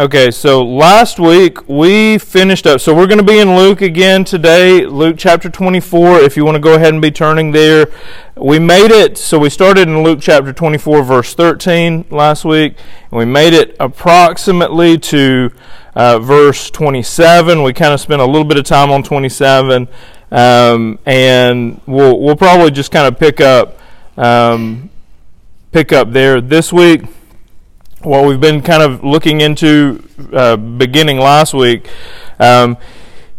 Okay, so last week we finished up. So we're going to be in Luke again today, Luke chapter 24. If you want to go ahead and be turning there, we made it. So we started in Luke chapter 24, verse 13 last week, and we made it approximately to uh, verse 27. We kind of spent a little bit of time on 27, um, and we'll we'll probably just kind of pick up um, pick up there this week what we've been kind of looking into uh, beginning last week um,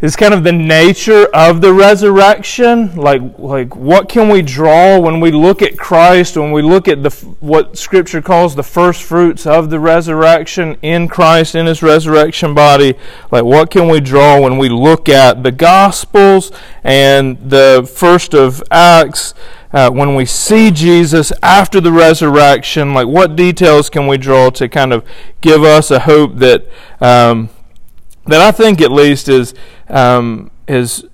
is kind of the nature of the resurrection. Like, like what can we draw when we look at Christ, when we look at the what Scripture calls the first fruits of the resurrection in Christ in His resurrection body? Like, what can we draw when we look at the Gospels and the first of Acts? uh, when we see Jesus after the resurrection, like what details can we draw to kind of give us a hope that um, that I think at least is um, is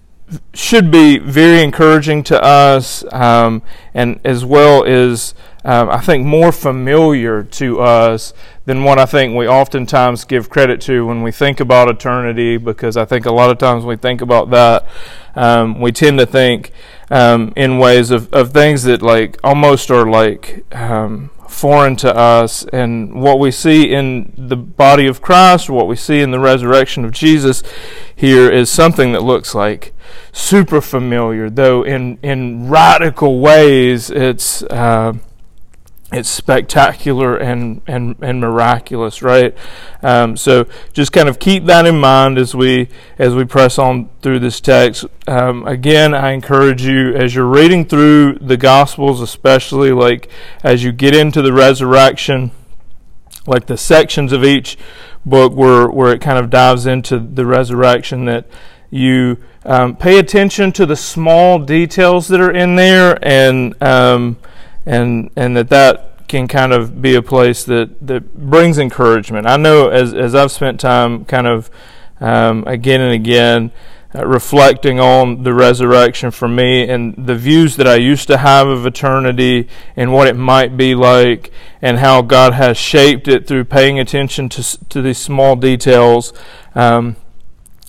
should be very encouraging to us, um, and as well as um, I think more familiar to us than what I think we oftentimes give credit to when we think about eternity. Because I think a lot of times we think about that, um, we tend to think um, in ways of, of things that like almost are like um, foreign to us. And what we see in the body of Christ, what we see in the resurrection of Jesus here is something that looks like super familiar, though in, in radical ways it's. Uh, it's spectacular and, and, and miraculous, right? Um, so just kind of keep that in mind as we as we press on through this text. Um, again, I encourage you as you're reading through the Gospels, especially like as you get into the resurrection, like the sections of each book where where it kind of dives into the resurrection, that you um, pay attention to the small details that are in there and um, and and that that can kind of be a place that that brings encouragement. I know as as I've spent time kind of um, again and again. Uh, reflecting on the resurrection for me and the views that I used to have of eternity and what it might be like, and how God has shaped it through paying attention to to these small details um,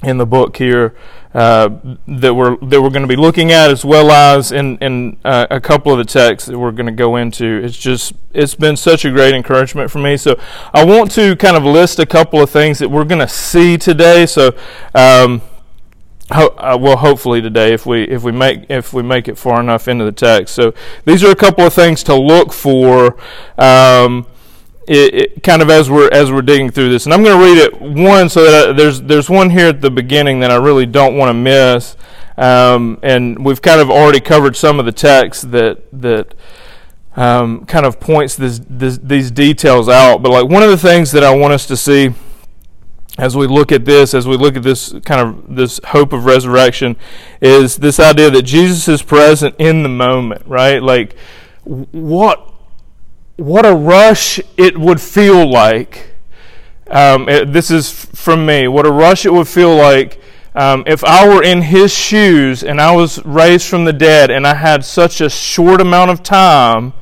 in the book here. Uh, that we're that we're going to be looking at, as well as in in uh, a couple of the texts that we're going to go into. It's just it's been such a great encouragement for me. So I want to kind of list a couple of things that we're going to see today. So. Um, uh, well, hopefully today, if we if we make if we make it far enough into the text. So these are a couple of things to look for um, it, it, kind of as we're as we're digging through this, and I'm going to read it one so that I, there's there's one here at the beginning that I really don't want to miss, um, and we've kind of already covered some of the text that that um, kind of points this, this, these details out. But like one of the things that I want us to see as we look at this, as we look at this kind of this hope of resurrection, is this idea that Jesus is present in the moment, right? Like what what a rush it would feel like. Um, it, this is from me. What a rush it would feel like um, if I were in his shoes and I was raised from the dead and I had such a short amount of time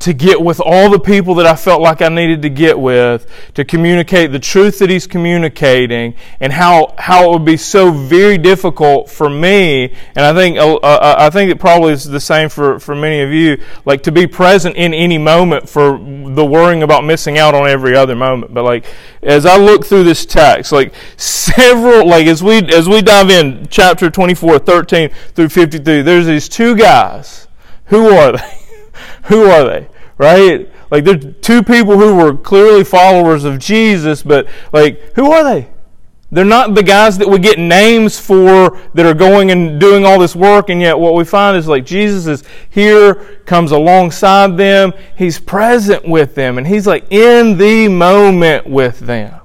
to get with all the people that I felt like I needed to get with, to communicate the truth that he's communicating, and how, how it would be so very difficult for me, and I think, uh, uh, I think it probably is the same for, for many of you, like to be present in any moment for the worrying about missing out on every other moment. But like, as I look through this text, like several, like as we, as we dive in, chapter 24, 13 through 53, there's these two guys. Who are they? Who are they? Right? Like they're two people who were clearly followers of Jesus, but like who are they? They're not the guys that we get names for that are going and doing all this work, and yet what we find is like Jesus is here, comes alongside them, he's present with them, and he's like in the moment with them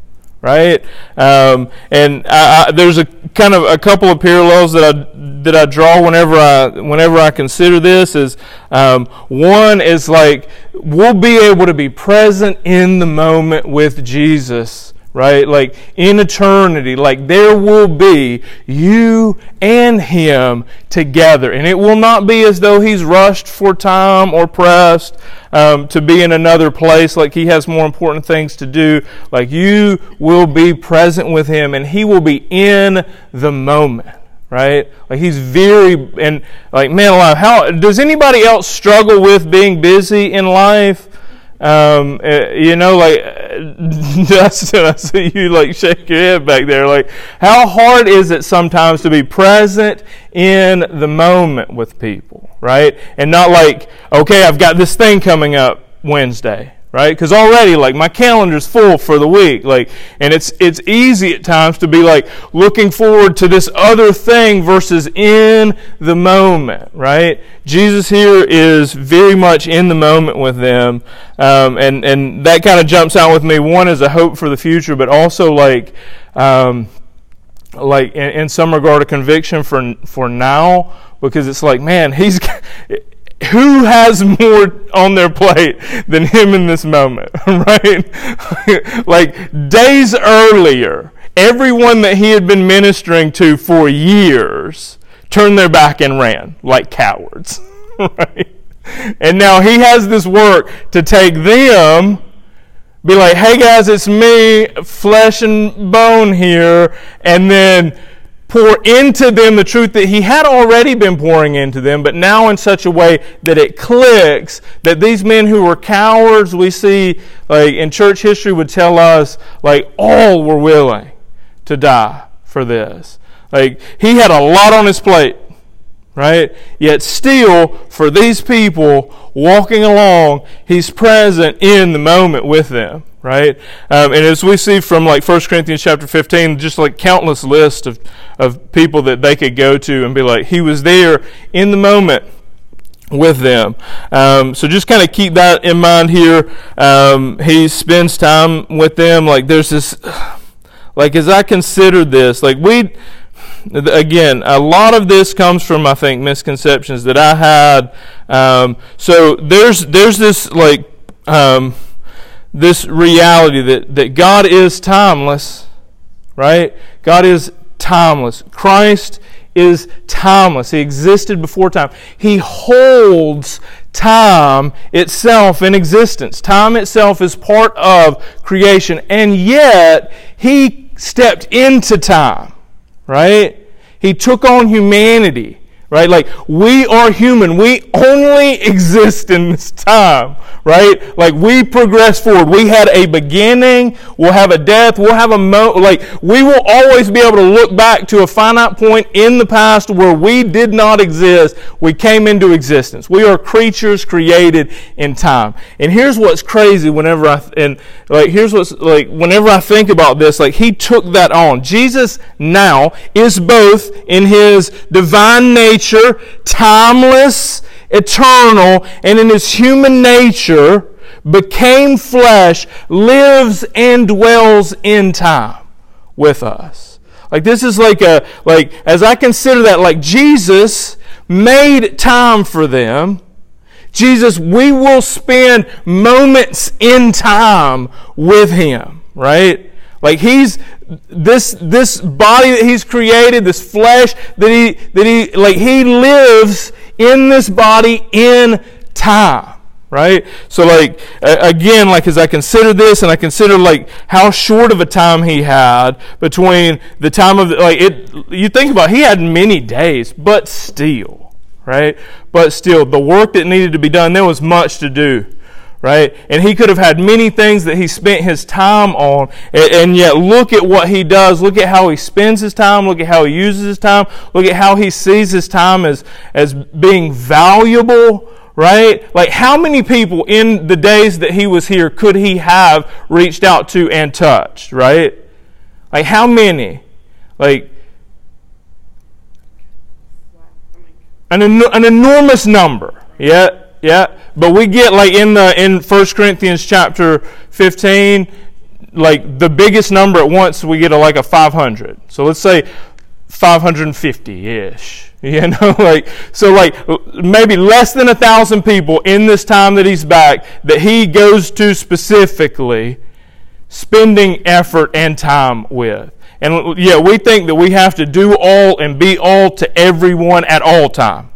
right? Um, and I, I, there's a kind of a couple of parallels that I that I draw whenever I whenever I consider this is um, one is like we'll be able to be present in the moment with Jesus right? Like in eternity, like there will be you and him together. And it will not be as though he's rushed for time or pressed um, to be in another place, like he has more important things to do. Like you will be present with him and he will be in the moment. Right? Like he's very and like man alive. How does anybody else struggle with being busy in life? Um, uh, you know, like Dustin, I see you like shake your head back there. Like, how hard is it sometimes to be present in the moment with people, right? And not like, okay, I've got this thing coming up Wednesday right? Because already, like, my calendar's full for the week, like, and it's it's easy at times to be like looking forward to this other thing versus in the moment, right? Jesus here is very much in the moment with them, um, and and that kind of jumps out with me. One is a hope for the future, but also like. Um, like in, in some regard, a conviction for for now, because it's like, man, he's who has more on their plate than him in this moment, right? like days earlier, everyone that he had been ministering to for years turned their back and ran like cowards, right? And now he has this work to take them, be like, hey guys, it's me, flesh and bone here, and then pour into them the truth that he had already been pouring into them, but now in such a way that it clicks that these men who were cowards, we see, like in church history, would tell us, like all were willing to die for this. Like he had a lot on his plate, right? Yet still, for these people walking along, he's present in the moment with them right? Um, and as we see from like 1 Corinthians chapter 15, just like countless list of, of people that they could go to and be like, he was there in the moment with them. Um, so just kind of keep that in mind here. Um, he spends time with them. Like there's this, like as I considered this, like we, again, a lot of this comes from I think misconceptions that I had. Um, so there's there's this like um, this reality that, that God is timeless, right? God is timeless. Christ is timeless. He existed before time. He holds time itself in existence. Time itself is part of creation, and yet He stepped into time, right? He took on humanity, right? Like, we are human. We only exist in this time right? Like we progress forward. We had a beginning, we'll have a death, we'll have a mo like we will always be able to look back to a finite point in the past where we did not exist. We came into existence. We are creatures created in time. And here's what's crazy whenever I and like here's what's like whenever I think about this, like he took that on. Jesus now is both in his divine nature, timeless eternal, and in his human nature became flesh, lives and dwells in time with us. Like this is like a like as I consider that like Jesus made time for them. Jesus, we will spend moments in time with him, right? Like he's this this body that he's created, this flesh that he that he like he lives in this body in time right? So like again like as i consider this and i consider like how short of a time he had between the time of like it you think about it, he had many days but still right? But still the work that needed to be done there was much to do right? And he could have had many things that he spent his time on, and, yet look at what he does. Look at how he spends his time. Look at how he uses his time. Look at how he sees his time as, as being valuable, right? Like, how many people in the days that he was here could he have reached out to and touched, right? Like, how many? Like, an, an enormous number, yeah? Yeah, but we get like in the in 1 Corinthians chapter 15, like the biggest number at once, we get a, like a 500. So let's say 550 ish. You know, like so, like maybe less than a thousand people in this time that he's back that he goes to specifically spending effort and time with. And yeah, we think that we have to do all and be all to everyone at all time.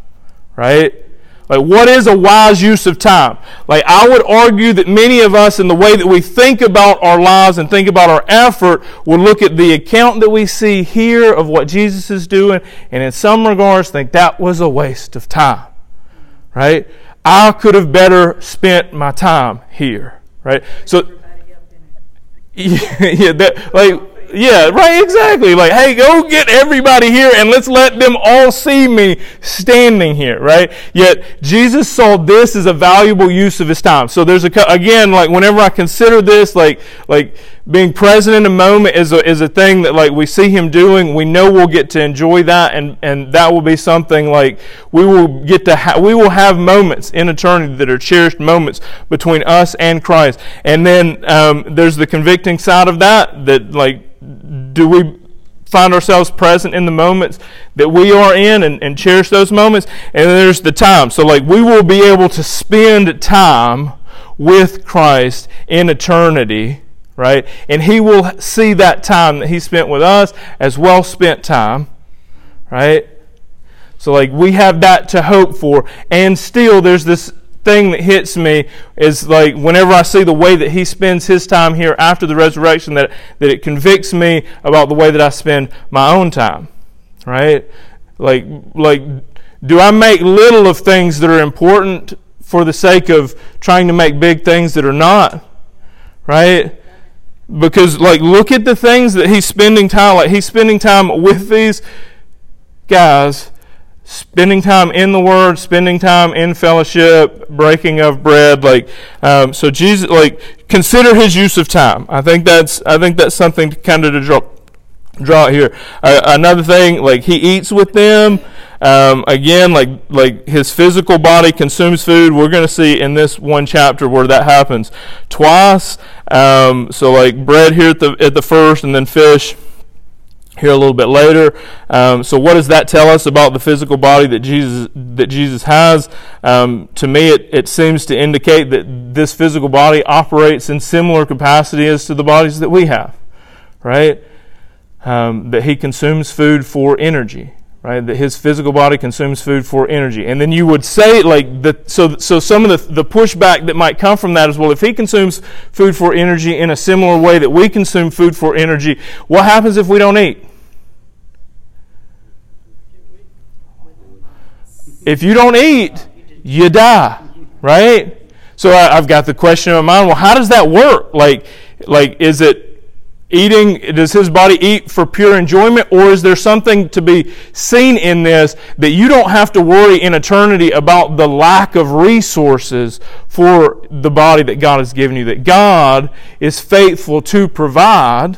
Right? Like, what is a wise use of time? Like, I would argue that many of us, in the way that we think about our lives and think about our effort, would look at the account that we see here of what Jesus is doing, and in some regards, think that was a waste of time. Right? I could have better spent my time here. Right? So, yeah, that, like, yeah, right, exactly. Like, hey, go get everybody here and let's let them all see me standing here, right? Yet, Jesus saw this as a valuable use of his time. So there's a, again, like, whenever I consider this, like, like, being present in a moment is a, is a thing that, like, we see him doing. We know we'll get to enjoy that and, and that will be something, like, we will get to, ha- we will have moments in eternity that are cherished moments between us and Christ. And then, um, there's the convicting side of that, that, like, do we find ourselves present in the moments that we are in and, and cherish those moments? And there's the time. So, like, we will be able to spend time with Christ in eternity, right? And He will see that time that He spent with us as well spent time, right? So, like, we have that to hope for. And still, there's this thing that hits me is like whenever I see the way that he spends his time here after the resurrection, that, that it convicts me about the way that I spend my own time. Right? Like, like, do I make little of things that are important for the sake of trying to make big things that are not? Right? Because, like, look at the things that he's spending time, like, he's spending time with these guys spending time in the Word, spending time in fellowship, breaking of bread. Like, um, so Jesus, like, consider his use of time. I think that's, I think that's something kind of to draw, draw here. Uh, another thing, like, he eats with them. Um, again, like, like his physical body consumes food. We're going to see in this one chapter where that happens twice. Um, so, like, bread here at the, at the first, and then fish here a little bit later. Um, so, what does that tell us about the physical body that Jesus that Jesus has? Um, to me, it, it seems to indicate that this physical body operates in similar capacity as to the bodies that we have, right? Um, that he consumes food for energy, right? That his physical body consumes food for energy, and then you would say like the so so some of the the pushback that might come from that is well, if he consumes food for energy in a similar way that we consume food for energy, what happens if we don't eat? if you don't eat, you die, right? So I, have got the question in my mind. Well, how does that work? Like, like is it eating? Does his body eat for pure enjoyment, or is there something to be seen in this that you don't have to worry in eternity about the lack of resources for the body that God has given you? That God is faithful to provide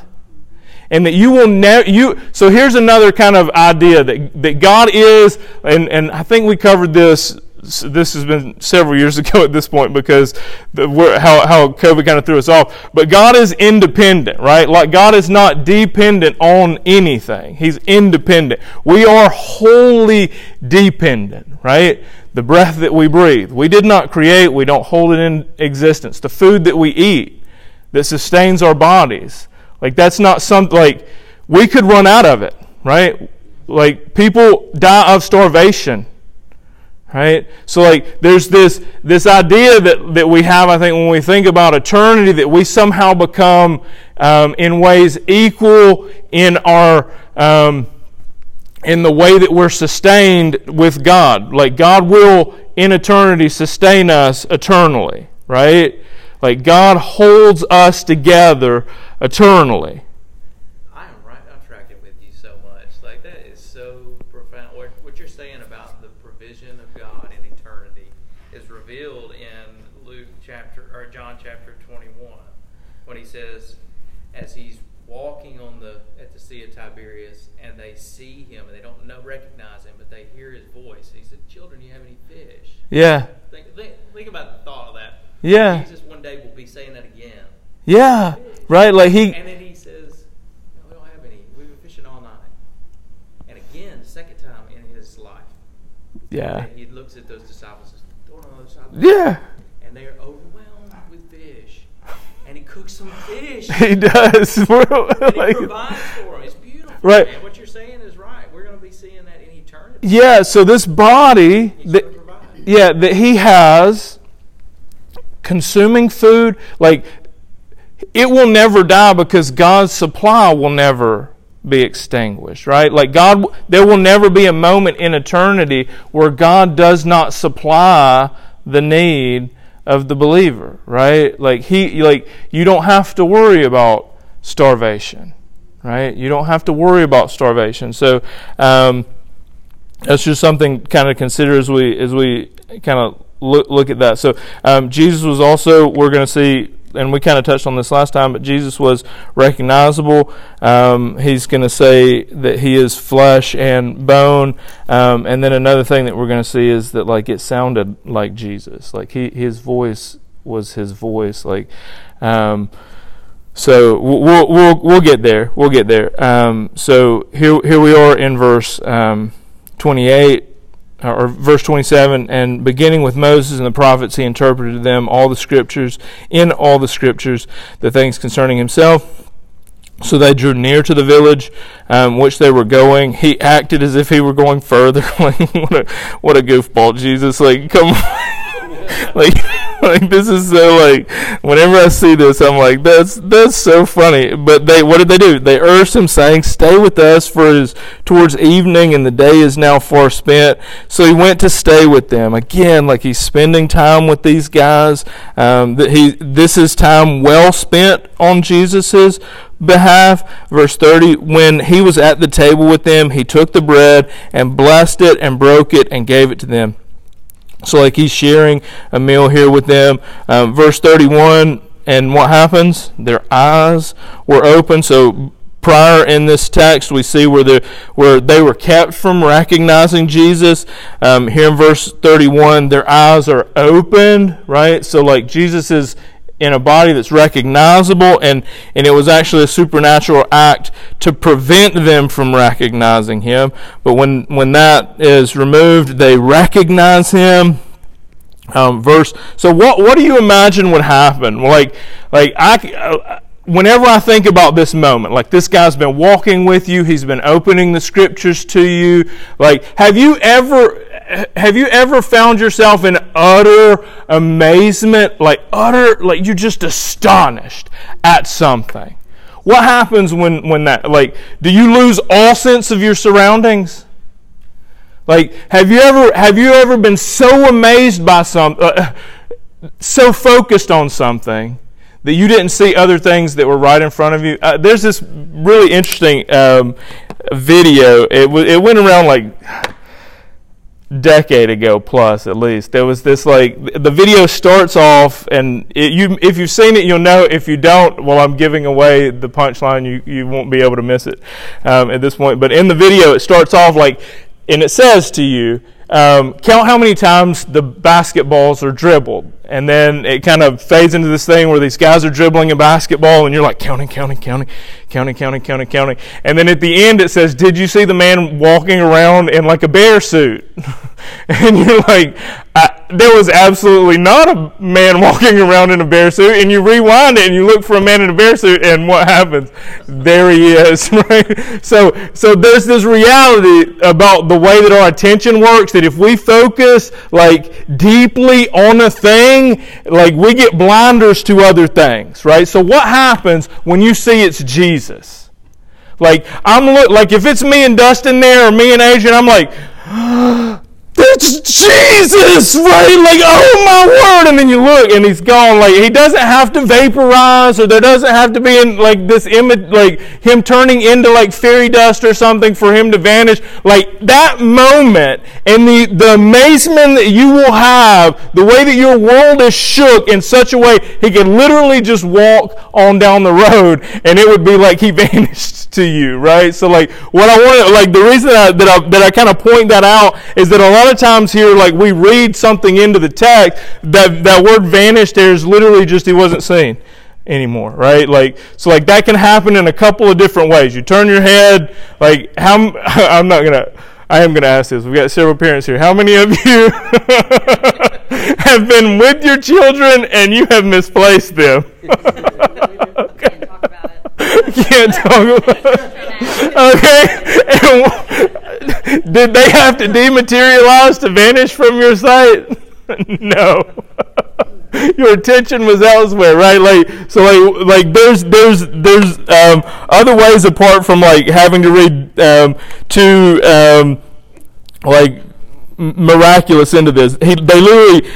and that you will never you so here's another kind of idea that, that god is and, and i think we covered this this has been several years ago at this point because the, how, how covid kind of threw us off. But god is independent right? Like god is not dependent on anything. He's independent. We are wholly dependent right? The breath that we breathe. We did not create we don't hold it in existence. The food that we eat that sustains our bodies. Like that's not something like we could run out of it, right? Like people die of starvation. Right? So like there's this this idea that, that we have, I think, when we think about eternity, that we somehow become um, in ways equal in our um, in the way that we're sustained with God. Like God will in eternity sustain us eternally, right? Like God holds us together eternally. I am right on tracking with you so much. Like that is so profound. What, what you're saying about the provision of God in eternity is revealed in Luke chapter or John chapter 21 when he says, as he's walking on the at the Sea of Tiberias and they see him and they don't know recognize him, but they hear his voice. He said, "Children, do you have any fish?" Yeah. Think, think, think about the thought of that. Yeah. Jesus one day will be saying that again. Yeah. Right? Like he. And then he says, no, we don't have any. We've been fishing all night. And again, second time in his life. Yeah. he looks at those disciples and says, throw on the other side. Yeah. And they're overwhelmed with fish. And he cooks some fish. He does. and he provides for them. It's beautiful. Right. Man. What you're saying is right. We're going to be seeing that in eternity. Yeah, so this body He's that going to provide. Yeah, that he has consuming food, like it will never die because God's supply will never be extinguished, right? Like God there will never be a moment in eternity where God does not supply the need of the believer, right? Like he like you don't have to worry about starvation, right? You don't have to worry about starvation. So um, that's just something kind of consider as we as we kind of look look at that. So um, Jesus was also we're going to see, and we kind of touched on this last time, but Jesus was recognizable. Um, he's going to say that he is flesh and bone, um, and then another thing that we're going to see is that like it sounded like Jesus, like he his voice was his voice, like. Um, so we'll, we'll we'll get there. We'll get there. Um, so here here we are in verse um, 28 or verse 27 and beginning with Moses and the prophets he interpreted to them all the scriptures in all the scriptures the things concerning himself. So they drew near to the village um, which they were going. He acted as if he were going further. Like what a what a goofball Jesus. Like come on. Like like this is so like whenever I see this I'm like that's that's so funny. But they what did they do? They urged him saying stay with us for it is towards evening and the day is now far spent. So he went to stay with them. Again like he's spending time with these guys. Um, that he this is time well spent on Jesus's behalf. Verse 30 When he was at the table with them, he took the bread and blessed it and broke it and gave it to them. So, like he's sharing a meal here with them. Um, verse 31, and what happens? Their eyes were open. So, prior in this text, we see where, they where they were kept from recognizing Jesus. Um, here in verse 31, their eyes are opened, right? So, like Jesus is in a body that's recognizable, and, and it was actually a supernatural act to prevent them from recognizing him. But when, when that is removed, they recognize him. Um, verse. So what what do you imagine would happen? Like like I. Whenever I think about this moment, like this guy's been walking with you, he's been opening the scriptures to you. Like, have you ever have you ever found yourself in utter amazement, like utter, like you're just astonished at something? What happens when, when that, like, do you lose all sense of your surroundings? Like, have you ever, have you ever been so amazed by some, uh, so focused on something that you didn't see other things that were right in front of you? Uh, there's this really interesting um, video. It, w- it went around like decade ago plus at least there was this like the video starts off and it, you if you've seen it you'll know if you don't well i'm giving away the punchline you, you won't be able to miss it um, at this point but in the video it starts off like and it says to you um, count how many times the basketballs are dribbled. And then it kind of fades into this thing where these guys are dribbling a basketball and you're like counting counting counting counting counting counting counting. And then at the end it says did you see the man walking around in like a bear suit? And you're like I, there was absolutely not a man walking around in a bear suit and you rewind it and you look for a man in a bear suit and what happens? There he is right? So so there's this reality about the way that our attention works that if we focus like deeply on a thing like we get blinders to other things right? So what happens when you see it's jesus? Like i'm look like if it's me and dustin there or me and adrian i'm like Jesus, right? Like, oh my word. And then you look and he's gone. Like, he doesn't have to vaporize or there doesn't have to be in like this image, like him turning into like fairy dust or something for him to vanish. Like that moment and the, the amazement that you will have, the way that your world is shook in such a way, he could literally just walk on down the road and it would be like he vanished to you, right? So like, what I want like the reason that I, that I, that I kind of point that out is that a lot of times here, like we read something into the text, that, that word vanished there is literally just he wasn't seen anymore, right? Like, so like that can happen in a couple of different ways. You turn your head, like how, I'm not gonna, I am going to ask this. We've got several parents here. How many of you have been with your children and you have misplaced them? Can't talk about it. Can't talk about Okay. Did they have to dematerialize to vanish from your sight? no. Your attention was elsewhere, right? Like so, like like there's there's there's um, other ways apart from like having to read um, to um, like miraculous into this. He, they literally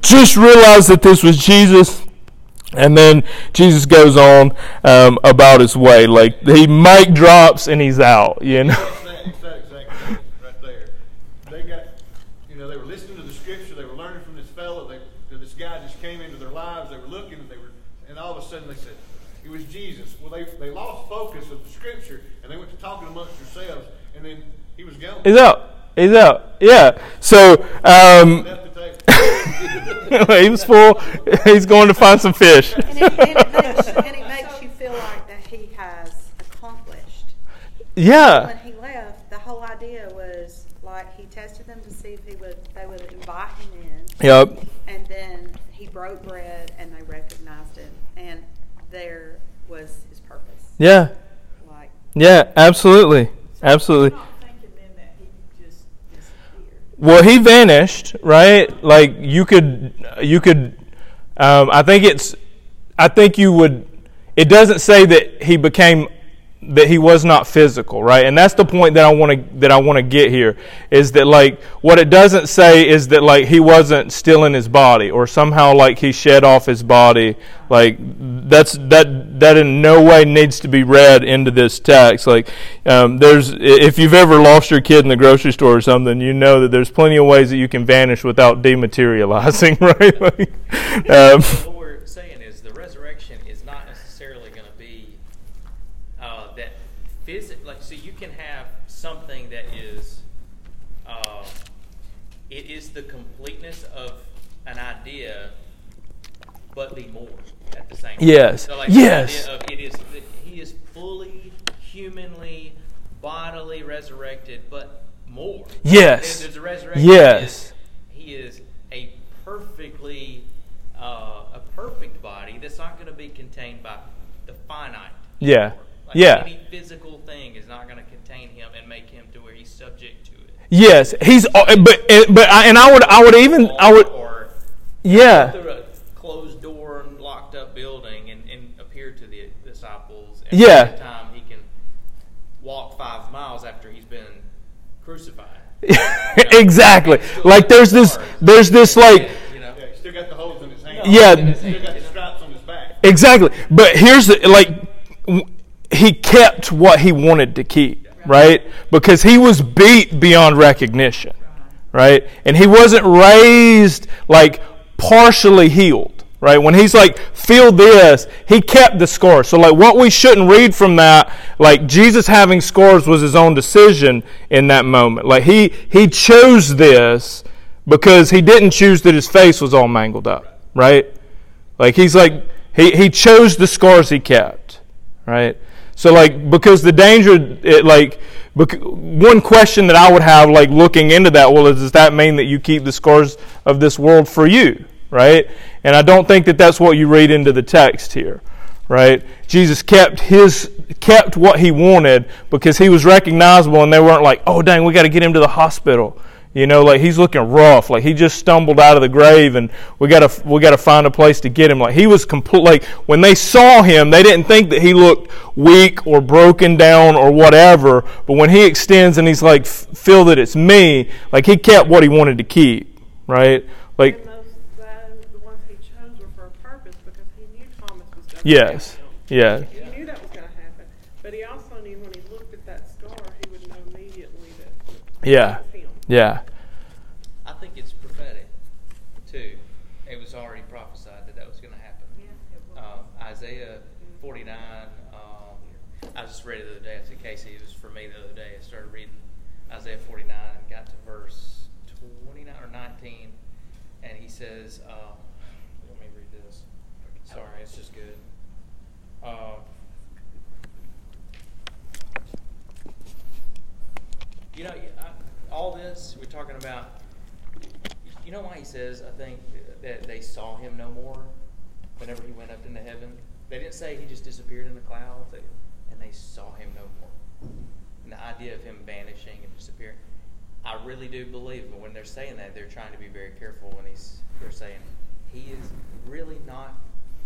just realized that this was Jesus. And then Jesus goes on um, about his way. Like he mic drops and he's out, you know. It's that, it's that exact right there. They got, you know, they were listening to the scripture. They were learning from this fellow. They, this guy just came into their lives. They were looking, and they were, and all of a sudden they said, "It was Jesus." Well, they they lost focus of the scripture, and they went to talking amongst themselves, and then he was gone. He's out. He's out. Yeah. So um, Left the table. he was full. He's going to find some fish. And it, and, it makes, and it makes you feel like that he has accomplished. Yeah. When he left, the whole idea was like he tested them to see if he would they would invite him in, Yep. and then he broke bread and they recognized him, and there was his purpose. Yeah. Like Yeah. Absolutely. Absolutely. not thinking then that he just disappeared. Well, he vanished, right? Like you could, you could. Um, I think it's. I think you would. It doesn't say that he became that he was not physical, right? And that's the point that I want to that I want to get here is that like what it doesn't say is that like he wasn't still in his body or somehow like he shed off his body. Like that's that that in no way needs to be read into this text. Like um, there's if you've ever lost your kid in the grocery store or something, you know that there's plenty of ways that you can vanish without dematerializing, right? Like, um, what we're saying is the resurrection is not necessarily going to be uh, physic. Like, so you can have something that is, uh, it is the completeness of an idea, but be more at the same time. Yes. So like Yes. The idea of it is he is fully humanly, bodily resurrected, but more. Yes. There's, there's a resurrection. Yes. He is, he is a perfectly uh, a perfect body that's not going to be contained by the finite. Yeah. Like Yeah. Any physical thing is not going to contain him and make him to where he's subject to it. Yes, he's. uh, But but I, and I would I would even I would or yeah through a closed door and locked up building and, and appear to the disciples. And Yeah. At the time he can walk five miles after he's been crucified. exactly. Like there's this there's this like You know. Yeah, still got the holes in his hands. Yeah. Still got the stripes on his back. exactly. But here's the, like w- he kept what he wanted to keep, right? Because he was beat beyond recognition, right? And he wasn't raised like partially healed. Right? When he's like, feel this, he kept the scars. So, like, what we shouldn't read from that, like, Jesus having scars was his own decision in that moment. Like, he, he chose this because he didn't choose that his face was all mangled up. Right? Like, he's like, he, he chose the scars he kept. Right? So, like, because the danger, it, like, one question that I would have, like, looking into that, well, is, does that mean that you keep the scars of this world for you? Right? And I don't think that that's what you read into the text here. Right? Jesus kept his kept what he wanted because he was recognizable and they weren't like, "Oh dang, we got to get him to the hospital." You know, like he's looking rough, like he just stumbled out of the grave, and we gotta we gotta find a place to get him. Like he was complete. Like when they saw him, they didn't think that he looked weak or broken down or whatever. But when he extends and he's like, "Feel that it's me," like he kept what he wanted to keep, right? Like And those, those, the ones he chose were for a purpose because he knew Thomas was going to yes, yeah, He knew that was going to happen, but he also knew when he looked at that scar, he would know immediately that yeah, it was him. Yeah, I think it's prophetic too. It was already prophesied that that was going to happen. Um, Isaiah 49. Um, I just read it the other day. I said Casey, it was for me the other day. I started reading Isaiah 49 and got to verse 29 or 19, and he says, um, "Let me read this." Sorry, it's just good. Uh, you know, I, this, we're talking about. You know why he says, I think, that they saw him no more whenever he went up into heaven? They didn't say he just disappeared in the clouds, and they saw him no more. And the idea of him vanishing and disappearing, I really do believe, but when they're saying that, they're trying to be very careful when he's they're saying he is really not.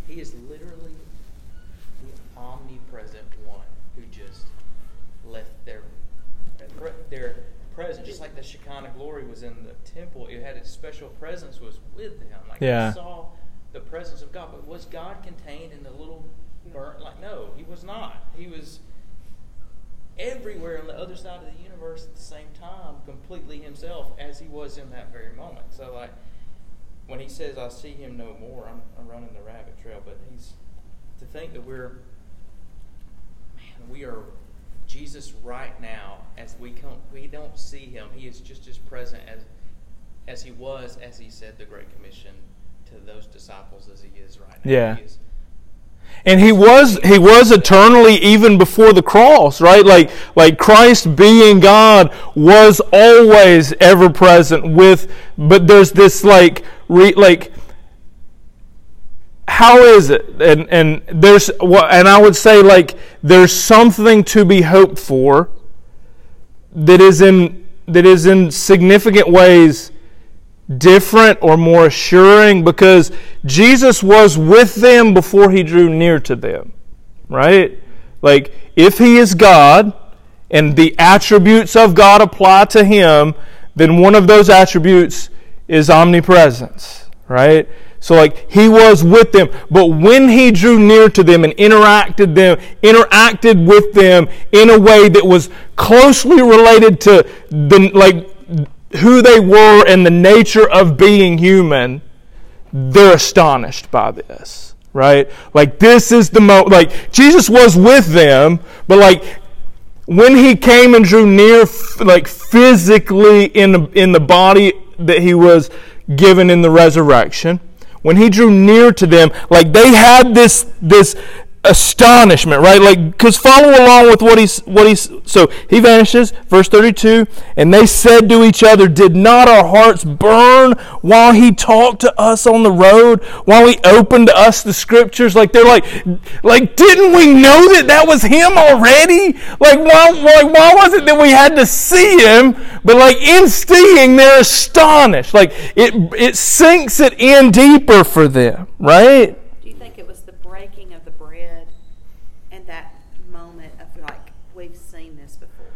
He is literally the omnipresent one who just left their their presence, just like the Shekinah glory was in the temple. It had its special presence was with them. Like Yeah. they saw the presence of God, but was God contained in the little burnt? Like no, he was not. He was everywhere on the other side of the universe at the same time, completely himself as he was in that very moment. So like when he says, "I see him no more," I'm, I'm running the rabbit trail, but he's to think that we're man, we are Jesus right now as we come. We don't see him. He is just as present as as he was as he said the Great Commission to those disciples as he is right now. Yeah. He is- And he was he was eternally even before the cross, right? Like like Christ being God was always ever present with but there's this like re, like how is it? And and there's and I would say like there's something to be hoped for that is in that is in significant ways different or more assuring because Jesus was with them before he drew near to them. Right? Like, if he is God and the attributes of God apply to him, then one of those attributes is omnipresence. Right? So like he was with them, but when he drew near to them and interacted them, interacted with them in a way that was closely related to the like who they were and the nature of being human, they're astonished by this, right? Like this is the mo like Jesus was with them, but like when he came and drew near like physically in the, in the body that he was given in the resurrection, when he drew near to them, like they had this this astonishment, right? Like, because follow along with what he's what he's. So he vanishes, verse thirty-two, and they said to each other, "Did not our hearts burn while he talked to us on the road, while he opened to us the scriptures?" Like they're like, like didn't we know that that was him already? Like why, like why was it that we had to see him? But like in seeing, they're astonished. Like it it sinks it in deeper for them, right? Do you think it was the breaking of the bread and that moment of like, we've seen this before?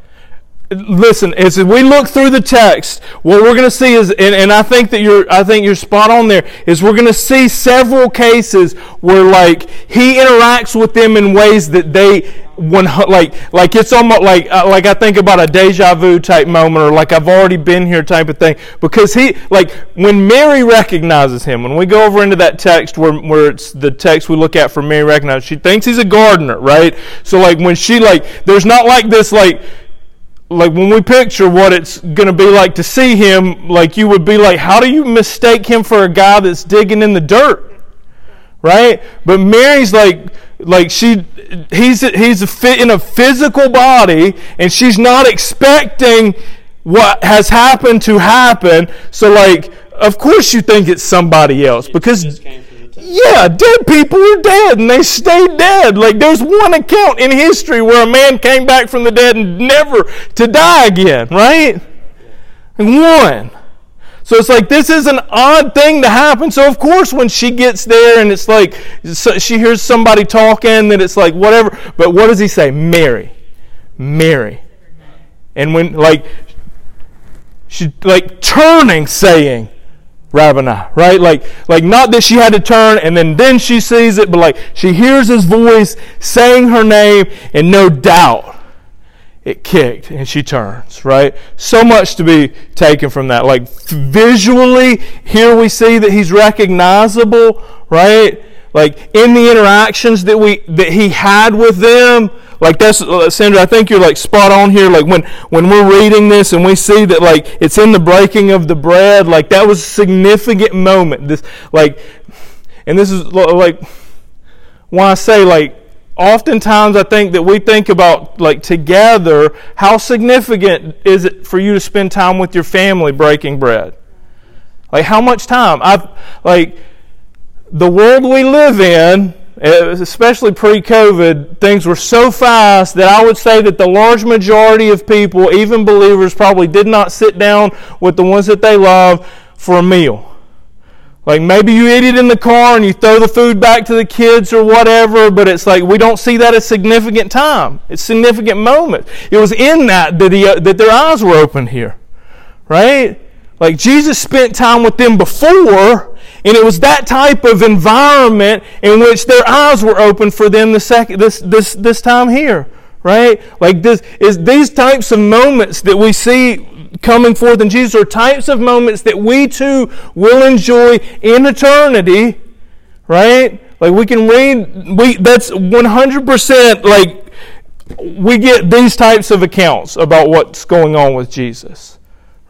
Listen as we look through the text what we're going to see is and, and i think that you're i think you're spot on there is we're going to see several cases where like he interacts with them in ways that they one like like it's almost like uh, like i think about a deja vu type moment or like i've already been here type of thing. Because he like when mary recognizes him when we go over into that text where where it's the text we look at for mary recognize she thinks he's a gardener right? So like when she like there's not like this like like when we picture what it's going to be like to see him, like you would be like, how do you mistake him for a guy that's digging in the dirt? Right? But Mary's like, like she, he's he's a fit in a physical body, and she's not expecting what has happened to happen. So like, of course you think it's somebody else because yeah, dead people are dead and they stay dead. Like there's one account in history where a man came back from the dead and never to die again, right? One. So it's like this is an odd thing to happen. So of course when she gets there and it's like so she hears somebody talking that it's like whatever. But what does he say? Mary. Mary. And when like she like turning saying Rabboni, right? Like, like not that she had to turn and then then she sees it, but like she hears his voice saying her name, and no doubt it kicked and she turns, right? So much to be taken from that. Like visually, here we see that he's recognizable, right? Like in the interactions that we that he had with them, like that's uh, Sandra. I think you're like spot on here. Like when when we're reading this and we see that like it's in the breaking of the bread, like that was a significant moment. This like, and this is like why I say like oftentimes I think that we think about like together, how significant is it for you to spend time with your family breaking bread? Like how much time? I've like the world we live in, eh, especially pre-COVID, things were so fast that I would say that the large majority of people, even believers, probably did not sit down with the ones that they love for a meal. Like maybe you eat it in the car and you throw the food back to the kids or whatever, but it's like we don't see that as significant time. It's significant moment. It was in that that, he, uh, that their eyes were opened here, right? Like Jesus spent time with them before, and it was that type of environment in which their eyes were open for them the second this this this time here, right? Like this is these types of moments that we see coming forth in Jesus are types of moments that we too will enjoy in eternity, right? Like we can read, we that's 100% like we get these types of accounts about what's going on with Jesus,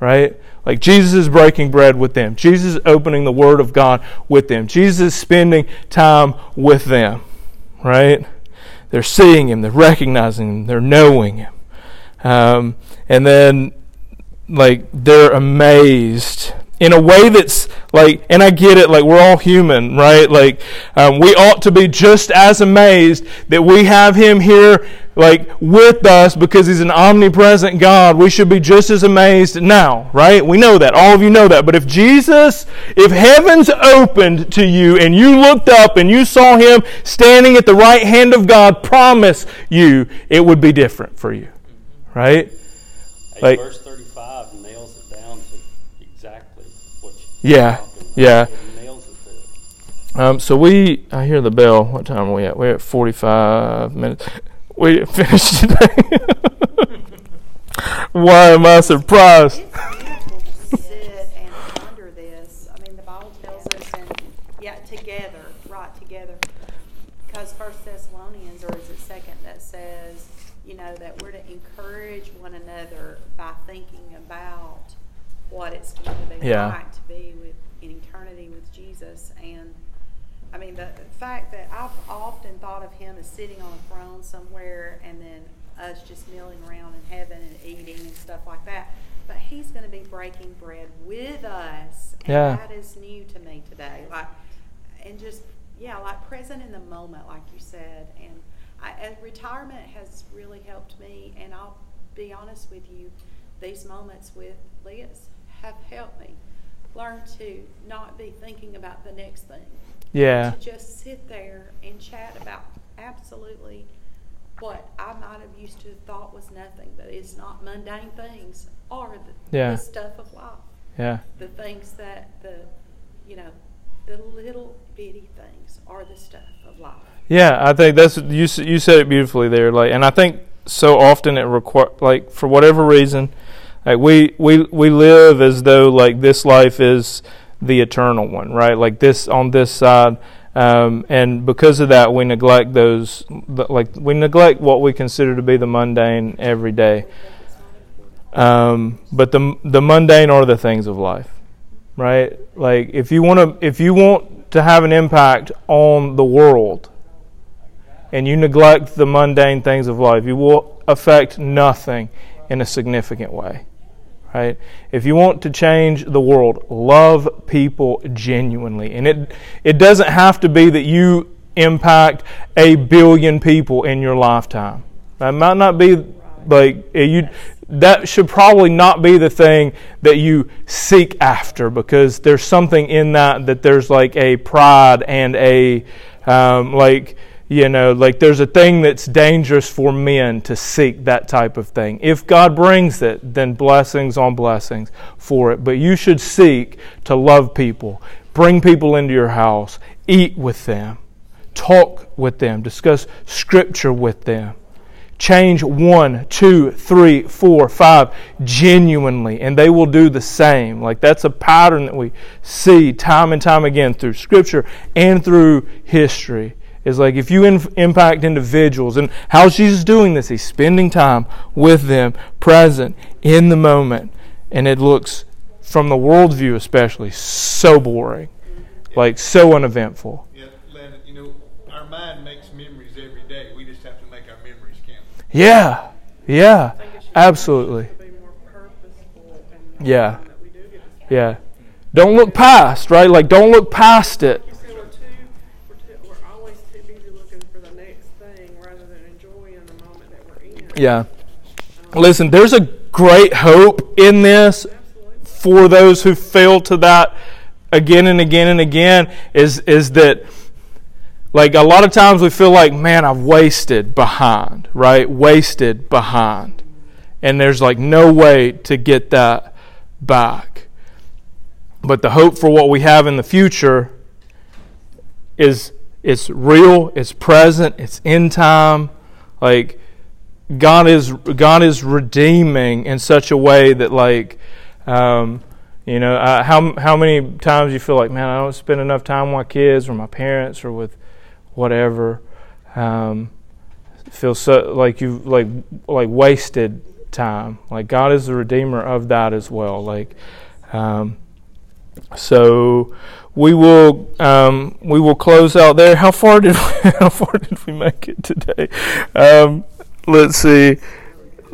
right? Like Jesus is breaking bread with them. Jesus is opening the Word of God with them. Jesus is spending time with them, right? They're seeing Him, they're recognizing Him, they're knowing Him. Um, and then like they're amazed in a way that's like and i get it like we're all human right like um, we ought to be just as amazed that we have him here like with us because he's an omnipresent god we should be just as amazed now right we know that all of you know that but if jesus if heavens opened to you and you looked up and you saw him standing at the right hand of god promise you it would be different for you right Hey, Like- verse 35 nails it down to exactly what you Yeah, yeah. It nails it there. Um, so we, I hear the bell. What time are we at? We're at 45 minutes. We didn't today. Why am I surprised? It's beautiful to sit and ponder this. I mean, the Bible tells us, and yeah, together, right together. Because First Thessalonians, or is it Second, that says, you know, that we're to encourage one another by thinking about what it's going to be Yeah. like to be with in eternity with Jesus. And I mean, the fact that I've often thought of him as sitting on a throne somewhere and then us just milling around in heaven and eating and stuff like that. But he's going to be breaking bread with us. And Yeah. that is new to me today. Like, and just, yeah, like present in the moment, like you said. And I, and retirement has really helped me. And I'll be honest with you, these moments with Liz have helped me learn to not be thinking about the next thing Yeah, to just sit there and chat about absolutely what I might have used to have thought was nothing, but it's not mundane things, are the, Yeah. the stuff of life, yeah, the things that the, you know, the little bitty things are the stuff of life. yeah. I think that's you. You said it beautifully there. Like, and I think so often it require like for whatever reason, like we we we live as though like this life is the eternal one, right? Like this on this side. Um, and because of that, we neglect those, like we neglect what we consider to be the mundane everyday. Um, but the the mundane are the things of life, right? Like if you want to if you want to have an impact on the world, and you neglect the mundane things of life, you will affect nothing in a significant way, right? If you want to change the world, love people genuinely, and it it doesn't have to be that you impact a billion people in your lifetime. That might not be like you that should probably not be the thing that you seek after because there's something in that that there's like a pride and a um, like you know like there's a thing that's dangerous for men to seek that type of thing if god brings it then blessings on blessings for it but you should seek to love people bring people into your house eat with them talk with them discuss scripture with them change one, two, three, four, five genuinely, and they will do the same. Like that's a pattern that we see time and time again through Scripture and through history. Is like if you inf- impact individuals, and how Jesus doing this? He's spending time with them, present in the moment, and it looks, from the worldview especially, so boring, like so uneventful. Yeah, Landon, you know, our mind makes memories every day. We just have to make our memories count. Yeah, yeah, absolutely. To be more purposeful and Yeah. that we do get to Yeah. Don't look past, right? Like, don't look past it. You say we're too, we're too, we're always too busy looking for the next thing rather than enjoying the moment that we're in. Yeah. Listen, there's a great hope in this for those who fail to that again and again and again is is that like a lot of times we feel like man I've wasted behind, right? Wasted behind. And there's like no way to get that back. But the hope for what we have in the future is it's real, it's present, it's in time. Like God is God is redeeming in such a way that like um, you know uh, how how many times you feel like man I don't spend enough time with my kids or my parents or with whatever um, feel so like you like like wasted time like God is the redeemer of that as well like um, so we will um, we will close out there. How far did we, how far did we make it today? Um, let's see.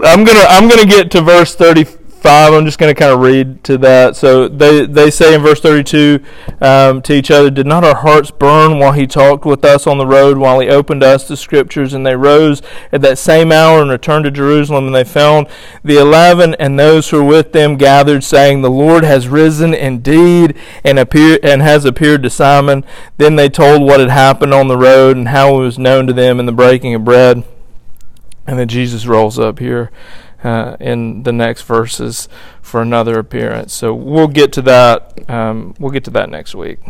I'm gonna I'm gonna get to verse 35. I'm just gonna kind of read to that. So they they say in verse 32 um, to each other, "Did not our hearts burn while he talked with us on the road, while he opened us the scriptures?" And they rose at that same hour and returned to Jerusalem. And they found the eleven and those who were with them gathered, saying, "The Lord has risen indeed, and appear and has appeared to Simon." Then they told what had happened on the road and how it was known to them in the breaking of bread. And then Jesus rolls up here uh, in the next verses for another appearance. So we'll get to that. Um, we'll get to that next week.